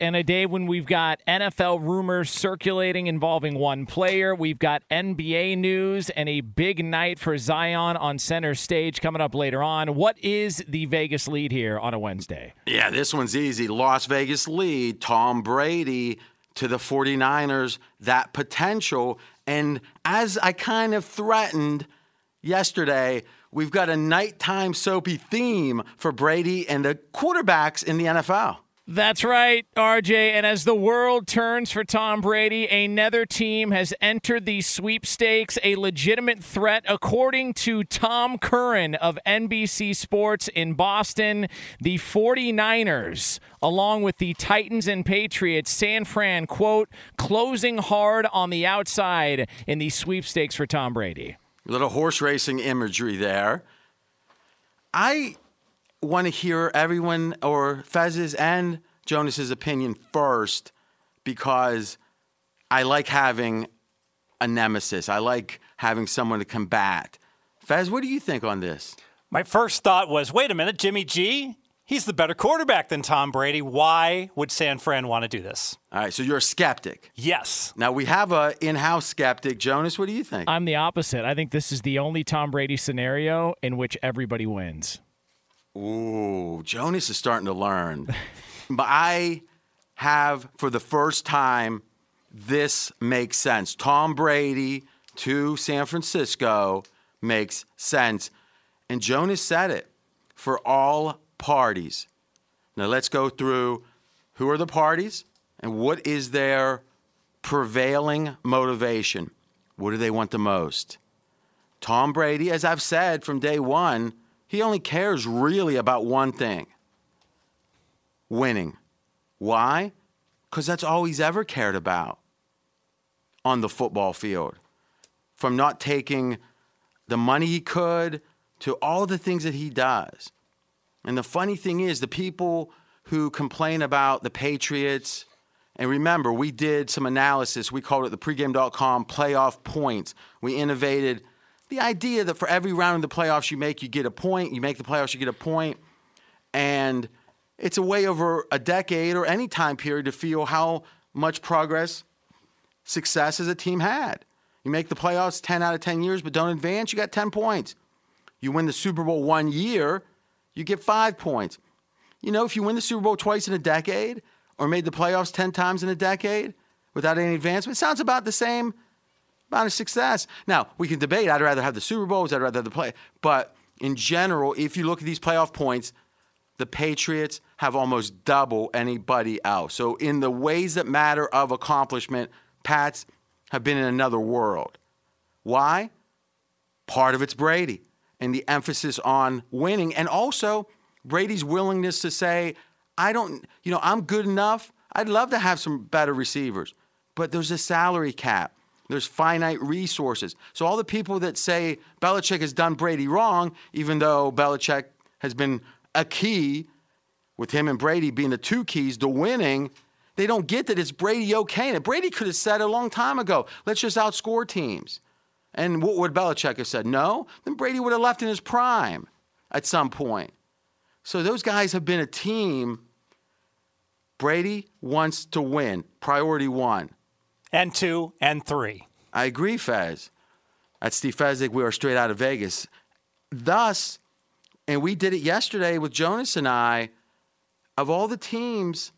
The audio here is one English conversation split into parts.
In a day when we've got NFL rumors circulating involving one player, we've got NBA news and a big night for Zion on center stage coming up later on. What is the Vegas lead here on a Wednesday? Yeah, this one's easy. Las Vegas lead, Tom Brady to the 49ers, that potential. And as I kind of threatened yesterday, we've got a nighttime soapy theme for Brady and the quarterbacks in the NFL. That's right, RJ. And as the world turns for Tom Brady, another team has entered the sweepstakes, a legitimate threat, according to Tom Curran of NBC Sports in Boston. The 49ers, along with the Titans and Patriots, San Fran, quote, closing hard on the outside in the sweepstakes for Tom Brady. A little horse racing imagery there. I want to hear everyone or Fez's and Jonas's opinion first because I like having a nemesis. I like having someone to combat. Fez, what do you think on this? My first thought was wait a minute, Jimmy G? He's the better quarterback than Tom Brady. Why would San Fran want to do this? All right, so you're a skeptic. Yes. Now we have a in-house skeptic. Jonas, what do you think? I'm the opposite. I think this is the only Tom Brady scenario in which everybody wins. Ooh, Jonas is starting to learn. but I have, for the first time, this makes sense. Tom Brady to San Francisco makes sense. And Jonas said it for all parties. Now let's go through who are the parties and what is their prevailing motivation? What do they want the most? Tom Brady, as I've said from day one, he only cares really about one thing winning. Why? Because that's all he's ever cared about on the football field. From not taking the money he could to all the things that he does. And the funny thing is, the people who complain about the Patriots, and remember, we did some analysis. We called it the pregame.com playoff points. We innovated the idea that for every round in the playoffs you make, you get a point. You make the playoffs, you get a point. And it's a way over a decade or any time period to feel how much progress, success as a team had. You make the playoffs 10 out of 10 years, but don't advance, you got 10 points. You win the Super Bowl one year, you get five points. You know, if you win the Super Bowl twice in a decade or made the playoffs 10 times in a decade without any advancement, it sounds about the same amount of success. Now, we can debate. I'd rather have the Super Bowls, I'd rather have the play. But in general, if you look at these playoff points, the Patriots have almost double anybody else. So, in the ways that matter of accomplishment, Pats have been in another world. Why? Part of it's Brady and the emphasis on winning, and also Brady's willingness to say, I don't, you know, I'm good enough. I'd love to have some better receivers, but there's a salary cap. There's finite resources. So all the people that say Belichick has done Brady wrong, even though Belichick has been a key with him and Brady being the two keys to winning, they don't get that it's Brady okay. And Brady could have said a long time ago, let's just outscore teams. And what would Belichick have said? No. Then Brady would have left in his prime at some point. So those guys have been a team. Brady wants to win. Priority one. And two and three. I agree, Fez. That's Steve Fezzik. We are straight out of Vegas. Thus, and we did it yesterday with Jonas and I, of all the teams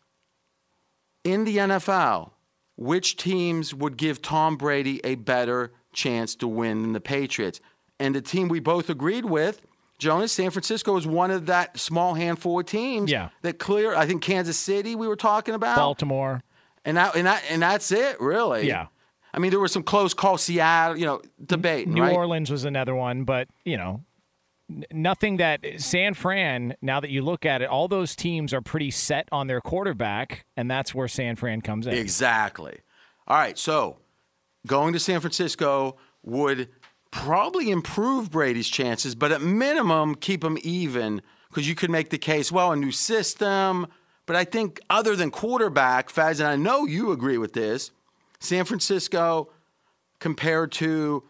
in the NFL, which teams would give Tom Brady a better chance to win than the Patriots? And the team we both agreed with, Jonas, San Francisco is one of that small handful of teams Yeah. that clear. I think Kansas City we were talking about. Baltimore. And that, and that, and that's it, really. Yeah. I mean, there was some close call, Seattle, you know, debate. New right? Orleans was another one, but you know, nothing that San Fran. Now that you look at it, all those teams are pretty set on their quarterback, and that's where San Fran comes in. Exactly. All right. So going to San Francisco would probably improve Brady's chances, but at minimum, keep him even because you could make the case, well, a new system. But I think other than quarterback, Faz, and I know you agree with this, San Francisco compared to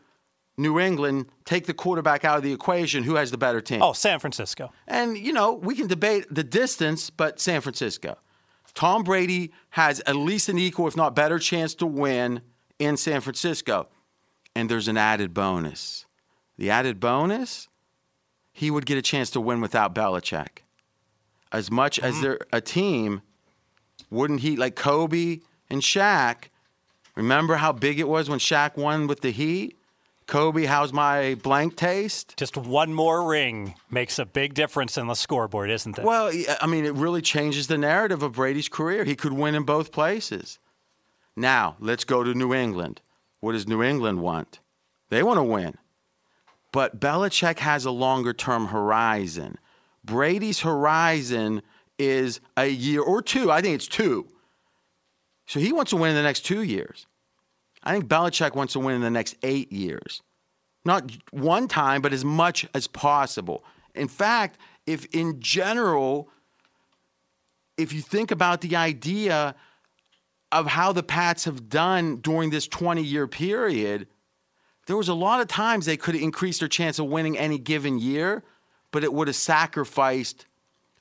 New England, take the quarterback out of the equation. Who has the better team? Oh, San Francisco. And, you know, we can debate the distance, but San Francisco. Tom Brady has at least an equal, if not better, chance to win in San Francisco. And there's an added bonus. The added bonus, he would get a chance to win without Belichick. As much as mm. they're a team, wouldn't he, like Kobe and Shaq, remember how big it was when Shaq won with the Heat? Kobe, how's my blank taste? Just one more ring makes a big difference in the scoreboard, isn't it? Well, I mean, it really changes the narrative of Brady's career. He could win in both places. Now, let's go to New England. What does New England want? They want to win. But Belichick has a longer term horizon. Brady's horizon is a year or two. I think it's two. So he wants to win in the next two years. I think Belichick wants to win in the next eight years. Not one time, but as much as possible. In fact, if in general, if you think about the idea of how the Pats have done during this 20 year period, there was a lot of times they could increase their chance of winning any given year, but it would have sacrificed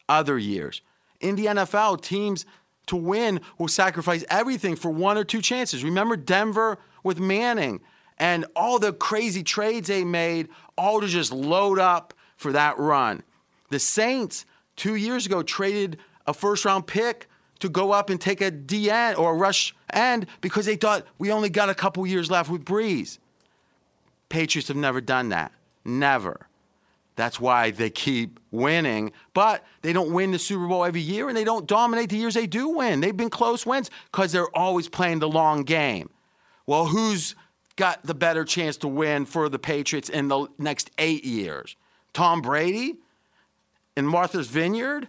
other years. In the NFL, teams to win will sacrifice everything for one or two chances. Remember Denver with Manning and all the crazy trades they made, all to just load up for that run. The Saints, two years ago, traded a first round pick to go up and take a D end or a rush end because they thought we only got a couple years left with Brees. Patriots have never done that. Never. That's why they keep winning, but they don't win the Super Bowl every year and they don't dominate the years they do win. They've been close wins because they're always playing the long game. Well, who's got the better chance to win for the Patriots in the next eight years? Tom Brady in Martha's Vineyard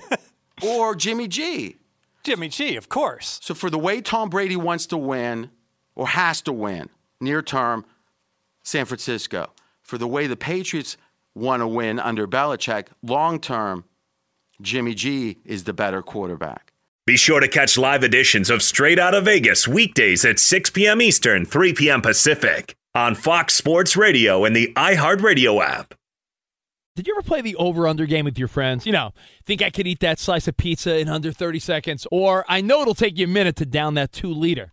or Jimmy G? Jimmy G, of course. So, for the way Tom Brady wants to win or has to win near term, San Francisco. For the way the Patriots want to win under Belichick long term, Jimmy G is the better quarterback. Be sure to catch live editions of Straight Out of Vegas weekdays at 6 p.m. Eastern, 3 p.m. Pacific on Fox Sports Radio and the iHeartRadio app. Did you ever play the over under game with your friends? You know, think I could eat that slice of pizza in under 30 seconds? Or I know it'll take you a minute to down that two liter.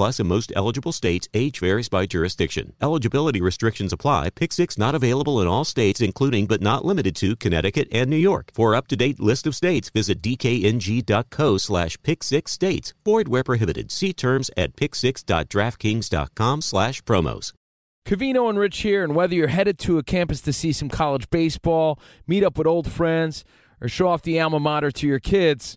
plus in most eligible states. Age varies by jurisdiction. Eligibility restrictions apply. Pick 6 not available in all states, including but not limited to Connecticut and New York. For up to date list of states, visit dkng.co slash pick 6 states. Void where prohibited. See terms at pick6.draftkings.com slash promos. Covino and Rich here, and whether you're headed to a campus to see some college baseball, meet up with old friends, or show off the alma mater to your kids,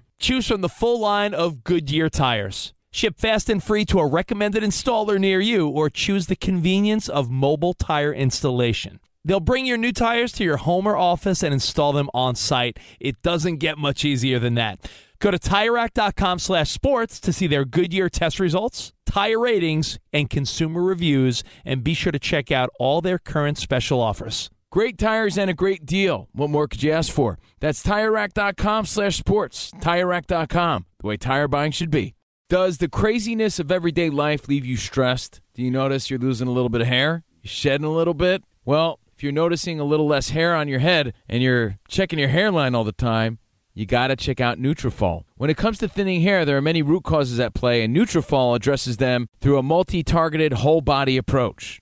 Choose from the full line of Goodyear tires. Ship fast and free to a recommended installer near you, or choose the convenience of mobile tire installation. They'll bring your new tires to your home or office and install them on site. It doesn't get much easier than that. Go to TireRack.com slash sports to see their Goodyear test results, tire ratings, and consumer reviews, and be sure to check out all their current special offers. Great tires and a great deal. What more could you ask for? That's TireRack.com slash sports. TireRack.com, the way tire buying should be. Does the craziness of everyday life leave you stressed? Do you notice you're losing a little bit of hair? You're shedding a little bit? Well, if you're noticing a little less hair on your head and you're checking your hairline all the time, you got to check out Nutrafol. When it comes to thinning hair, there are many root causes at play, and Nutrafol addresses them through a multi-targeted whole body approach.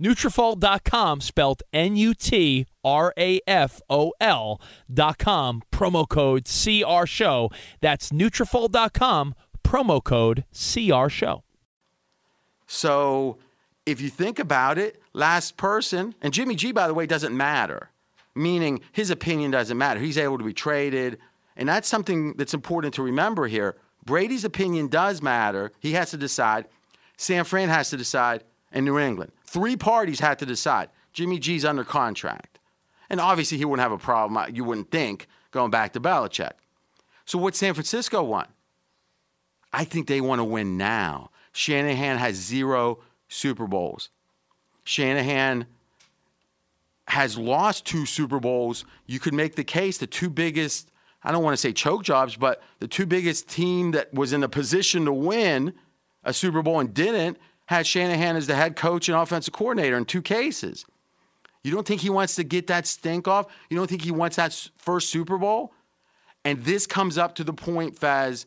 Nutrafol.com, spelled N-U-T-R-A-F-O-L dot com, promo code CR Show. That's Nutrafol.com, promo code CR Show. So if you think about it, last person, and Jimmy G, by the way, doesn't matter, meaning his opinion doesn't matter. He's able to be traded. And that's something that's important to remember here. Brady's opinion does matter. He has to decide. San Fran has to decide, and New England. Three parties had to decide. Jimmy G's under contract. And obviously, he wouldn't have a problem, uh, you wouldn't think, going back to Belichick. So, what San Francisco want? I think they want to win now. Shanahan has zero Super Bowls. Shanahan has lost two Super Bowls. You could make the case the two biggest, I don't want to say choke jobs, but the two biggest team that was in a position to win a Super Bowl and didn't had Shanahan as the head coach and offensive coordinator in two cases. You don't think he wants to get that stink off? You don't think he wants that first Super Bowl? And this comes up to the point, Faz,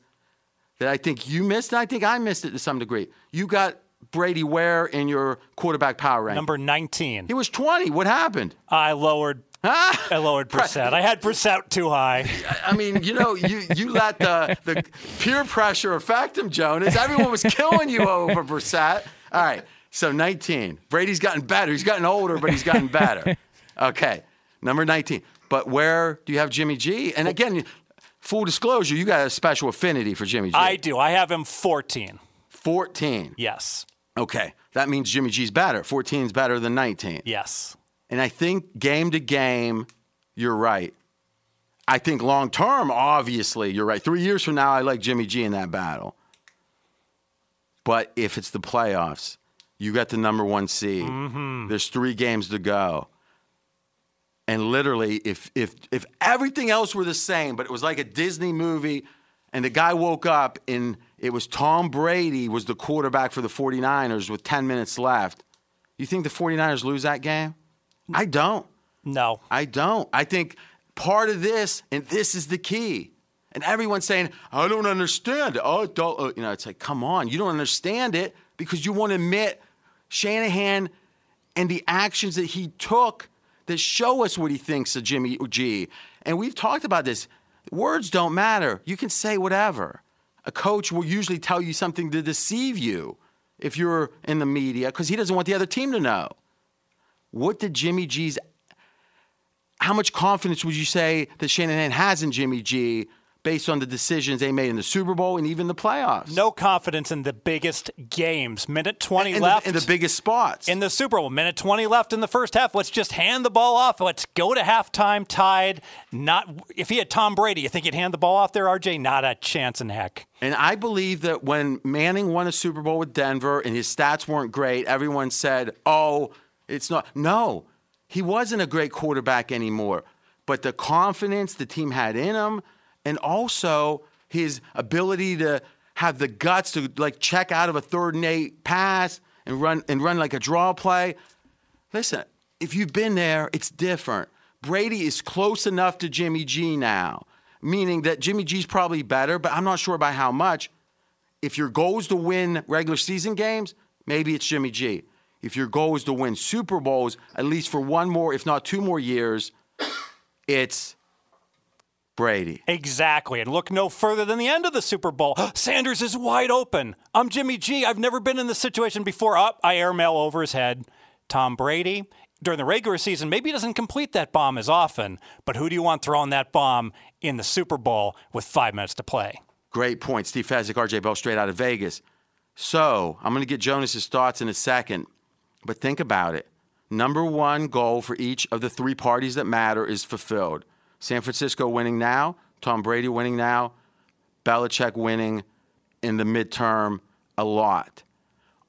that I think you missed, and I think I missed it to some degree. You got Brady where in your quarterback power rank? Number 19. He was 20. What happened? I lowered. I lowered Brissett. I had Brissett too high. I mean, you know, you, you let the, the peer pressure affect him, Jonas. Everyone was killing you over Brissett. All right, so 19. Brady's gotten better. He's gotten older, but he's gotten better. Okay, number 19. But where do you have Jimmy G? And again, full disclosure, you got a special affinity for Jimmy G. I do. I have him 14. 14. Yes. Okay, that means Jimmy G's better. 14 is better than 19. Yes. And I think game to game, you're right. I think long term, obviously, you're right. Three years from now, I like Jimmy G in that battle. But if it's the playoffs, you got the number one seed. Mm-hmm. There's three games to go. And literally, if if if everything else were the same, but it was like a Disney movie, and the guy woke up and it was Tom Brady was the quarterback for the 49ers with 10 minutes left, you think the 49ers lose that game? I don't. No. I don't. I think part of this, and this is the key. And everyone's saying, I don't understand. Oh, don't. uh," You know, it's like, come on. You don't understand it because you won't admit Shanahan and the actions that he took that show us what he thinks of Jimmy G. And we've talked about this. Words don't matter. You can say whatever. A coach will usually tell you something to deceive you if you're in the media because he doesn't want the other team to know. What did Jimmy G's how much confidence would you say that Shanahan has in Jimmy G based on the decisions they made in the Super Bowl and even the playoffs? No confidence in the biggest games. Minute 20 in left. The, in the biggest spots. in the Super Bowl. Minute 20 left in the first half. Let's just hand the ball off. Let's go to halftime tied. Not if he had Tom Brady, you think he'd hand the ball off there, RJ? Not a chance in heck. And I believe that when Manning won a Super Bowl with Denver and his stats weren't great, everyone said, oh, it's not. No, he wasn't a great quarterback anymore. But the confidence the team had in him, and also his ability to have the guts to like check out of a third and eight pass and run and run like a draw play. Listen, if you've been there, it's different. Brady is close enough to Jimmy G now, meaning that Jimmy G's probably better, but I'm not sure by how much. If your goal is to win regular season games, maybe it's Jimmy G. If your goal is to win Super Bowls, at least for one more, if not two more years, it's Brady. Exactly. And look no further than the end of the Super Bowl. Sanders is wide open. I'm Jimmy G. I've never been in this situation before. Up, I airmail over his head. Tom Brady. During the regular season, maybe he doesn't complete that bomb as often, but who do you want throwing that bomb in the Super Bowl with five minutes to play? Great point. Steve Fezzik, RJ Bell, straight out of Vegas. So I'm going to get Jonas's thoughts in a second, but think about it. Number one goal for each of the three parties that matter is fulfilled. San Francisco winning now, Tom Brady winning now, Belichick winning in the midterm a lot.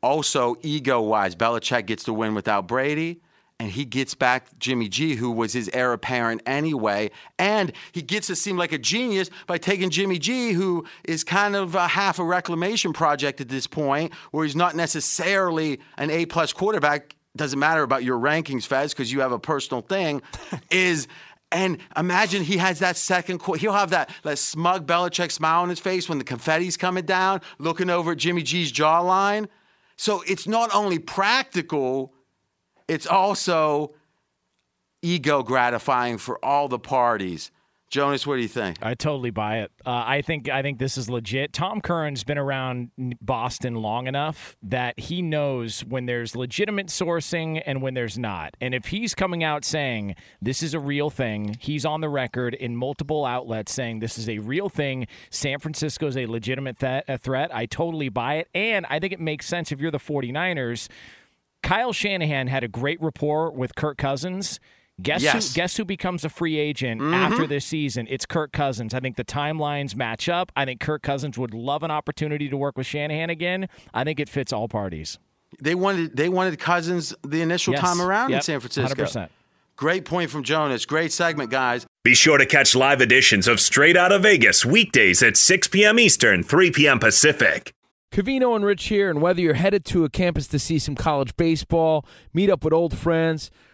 Also, ego wise, Belichick gets the win without Brady, and he gets back Jimmy G, who was his heir apparent anyway. And he gets to seem like a genius by taking Jimmy G, who is kind of a half a reclamation project at this point, where he's not necessarily an A plus quarterback. Doesn't matter about your rankings, Fez, because you have a personal thing. is and imagine he has that second quarter. He'll have that, that smug Belichick smile on his face when the confetti's coming down, looking over at Jimmy G's jawline. So it's not only practical, it's also ego gratifying for all the parties. Jonas, what do you think? I totally buy it. Uh, I think I think this is legit. Tom Curran's been around Boston long enough that he knows when there's legitimate sourcing and when there's not. And if he's coming out saying this is a real thing, he's on the record in multiple outlets saying this is a real thing. San Francisco is a legitimate th- a threat. I totally buy it, and I think it makes sense if you're the 49ers. Kyle Shanahan had a great rapport with Kirk Cousins. Guess Yes. who? Guess who becomes a free agent mm-hmm. after this season? It's Kirk Cousins. I think the timelines match up. I think Kirk Cousins would love an opportunity to work with Shanahan again. I think it fits all parties. They wanted they wanted Cousins the initial Yes. time around in San Francisco. 100%. Great point from Jonas. Great segment, guys. Be sure to catch live editions of Straight Outta Vegas weekdays at 6 p.m. Eastern, 3 p.m. Pacific. Covino and Rich here, and whether you're headed to a campus to see some college baseball, meet up with old friends,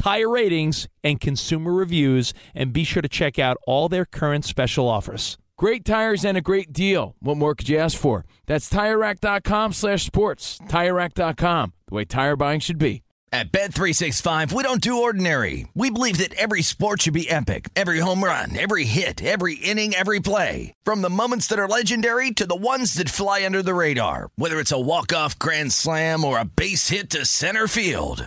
tire ratings, and consumer reviews, and be sure to check out all their current special offers. Great tires and a great deal. What more could you ask for? That's TireRack.com slash sports. TireRack.com, the way tire buying should be. At Bet365, we don't do ordinary. We believe that every sport should be epic. Every home run, every hit, every inning, every play. From the moments that are legendary to the ones that fly under the radar. Whether it's a walk-off grand slam or a base hit to center field.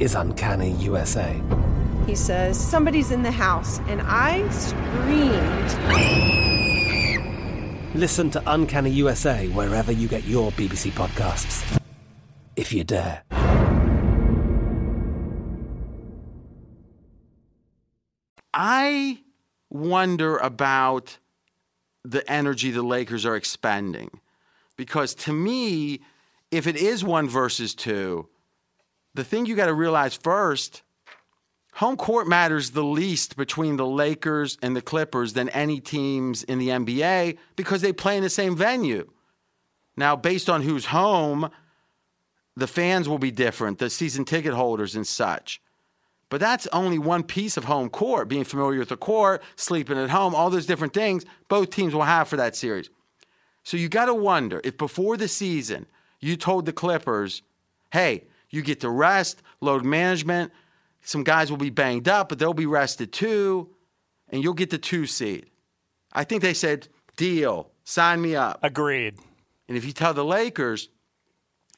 is Uncanny USA. He says, Somebody's in the house, and I screamed. Listen to Uncanny USA wherever you get your BBC podcasts, if you dare. I wonder about the energy the Lakers are expending. Because to me, if it is one versus two, the thing you got to realize first home court matters the least between the Lakers and the Clippers than any teams in the NBA because they play in the same venue. Now, based on who's home, the fans will be different, the season ticket holders and such. But that's only one piece of home court, being familiar with the court, sleeping at home, all those different things both teams will have for that series. So you got to wonder if before the season you told the Clippers, hey, you get to rest, load management, some guys will be banged up, but they'll be rested too, and you'll get the two seed. I think they said, deal, sign me up. Agreed. And if you tell the Lakers,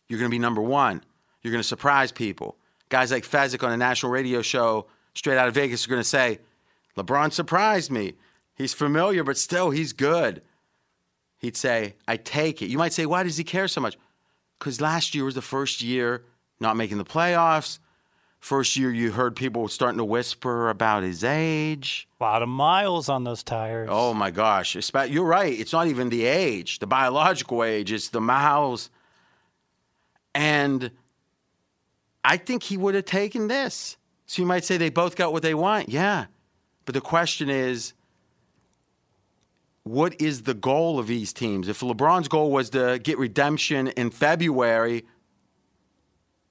you're going to be number one, you're going to surprise people guys like Fezzik on a national radio show straight out of Vegas are going to say, LeBron surprised me. He's familiar, but still, he's good. He'd say, I take it. You might say, why does he care so much? Because last year was the first year not making the playoffs. First year you heard people starting to whisper about his age. A lot of miles on those tires. Oh my gosh. You're right. It's not even the age, the biological age, it's the miles. And I think he would have taken this. So you might say they both got what they want. Yeah. But the question is what is the goal of these teams? If LeBron's goal was to get redemption in February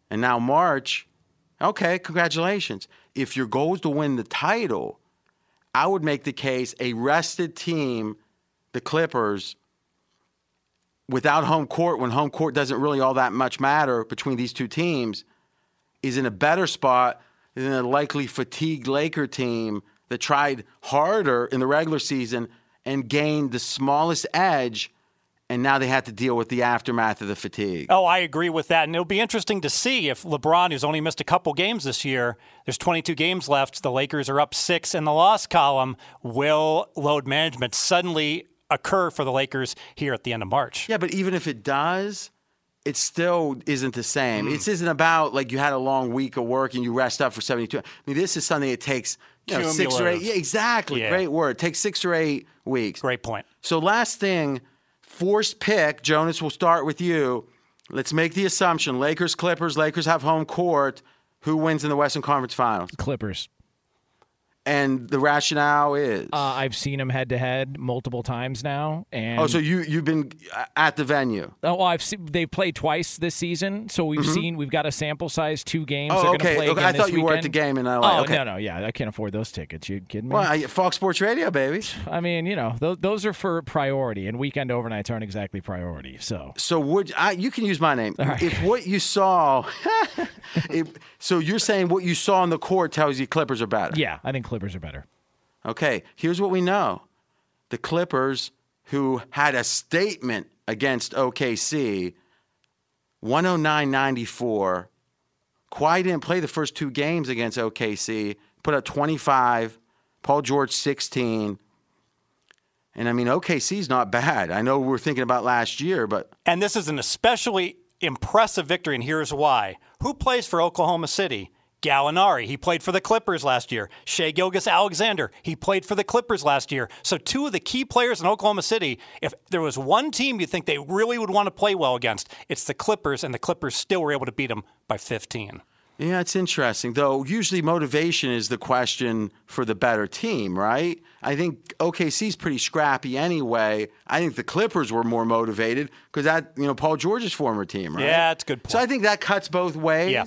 and now March, okay, congratulations. If your goal is to win the title, I would make the case a rested team, the Clippers, without home court, when home court doesn't really all that much matter between these two teams is in a better spot than a likely fatigued Laker team that tried harder in the regular season and gained the smallest edge and now they had to deal with the aftermath of the fatigue. Oh, I agree with that. And it'll be interesting to see if LeBron, who's only missed a couple games this year, there's 22 games left, the Lakers are up six in the loss column. Will load management suddenly occur for the Lakers here at the end of March? Yeah, but even if it does, it still isn't the same. Hmm. It isn't about like you had a long week of work and you rest up for 72. I mean, this is something that takes you know, six or eight. Yeah, exactly. Yeah. Great word. It takes six or eight weeks. Great point. So, last thing, forced pick. Jonas, we'll start with you. Let's make the assumption Lakers, Clippers, Lakers have home court. Who wins in the Western Conference Finals? Clippers. And the rationale is. Uh, I've seen them head to head multiple times now, and oh, so you you've been at the venue. Oh, well, I've seen, they've played twice this season, so we've Mhm. seen we've got a sample size two games. Oh, okay. Play Okay, I thought you were at the weekend. game in LA. Oh Okay. no, no, yeah, I can't afford those tickets. You kidding me? Well, I, Fox Sports Radio, baby. I mean, you know, those, those are for priority, and weekend overnights aren't exactly priority. So So would I, you can use my name if what you saw? if, so you're saying what you saw on the court tells you Clippers are better? yeah, I think Clippers are better. Okay, here's what we know: the Clippers, who had a statement against OKC, 109-94. Kawhi didn't play the first two games against OKC. Put up 25. Paul George 16. And I mean, OKC's not bad. I know we're thinking about last year, but And this is an especially impressive victory, and here's why. Who plays for Oklahoma City? Gallinari. He played for the Clippers last year. Shai Gilgeous-Alexander. He played for the Clippers last year. So, two of the key players in Oklahoma City, if there was one team you think they really would want to play well against, it's the Clippers, and the Clippers still were able to beat them by 15. Yeah, it's interesting. Though usually motivation is the question for the better team, right? I think OKC's pretty scrappy anyway. I think the Clippers were more motivated because that, you know, Paul George's former team, right? Yeah, it's a good point. So I think that cuts both ways. Yeah.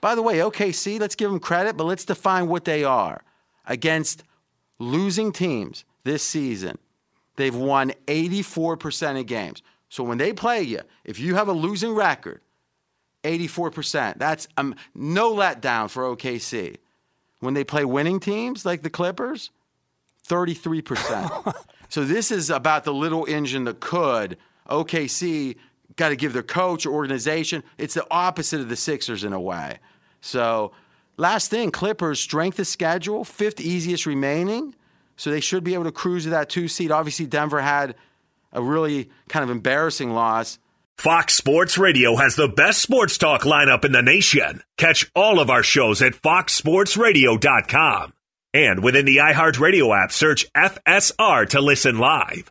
By the way, OKC, let's give them credit, but let's define what they are. Against losing teams this season, they've won 84% of games. So when they play you, if you have a losing record, 84%. That's um, no letdown for OKC. When they play winning teams like the Clippers, 33%. so this is about the little engine that could. OKC got to give their coach or organization. It's the opposite of the Sixers in a way. So last thing, Clippers strength of schedule, fifth easiest remaining. So they should be able to cruise to that two seed. Obviously, Denver had a really kind of embarrassing loss. Fox Sports Radio has the best sports talk lineup in the nation. Catch all of our shows at foxsportsradio.com. And within the iHeartRadio app, search FSR to listen live.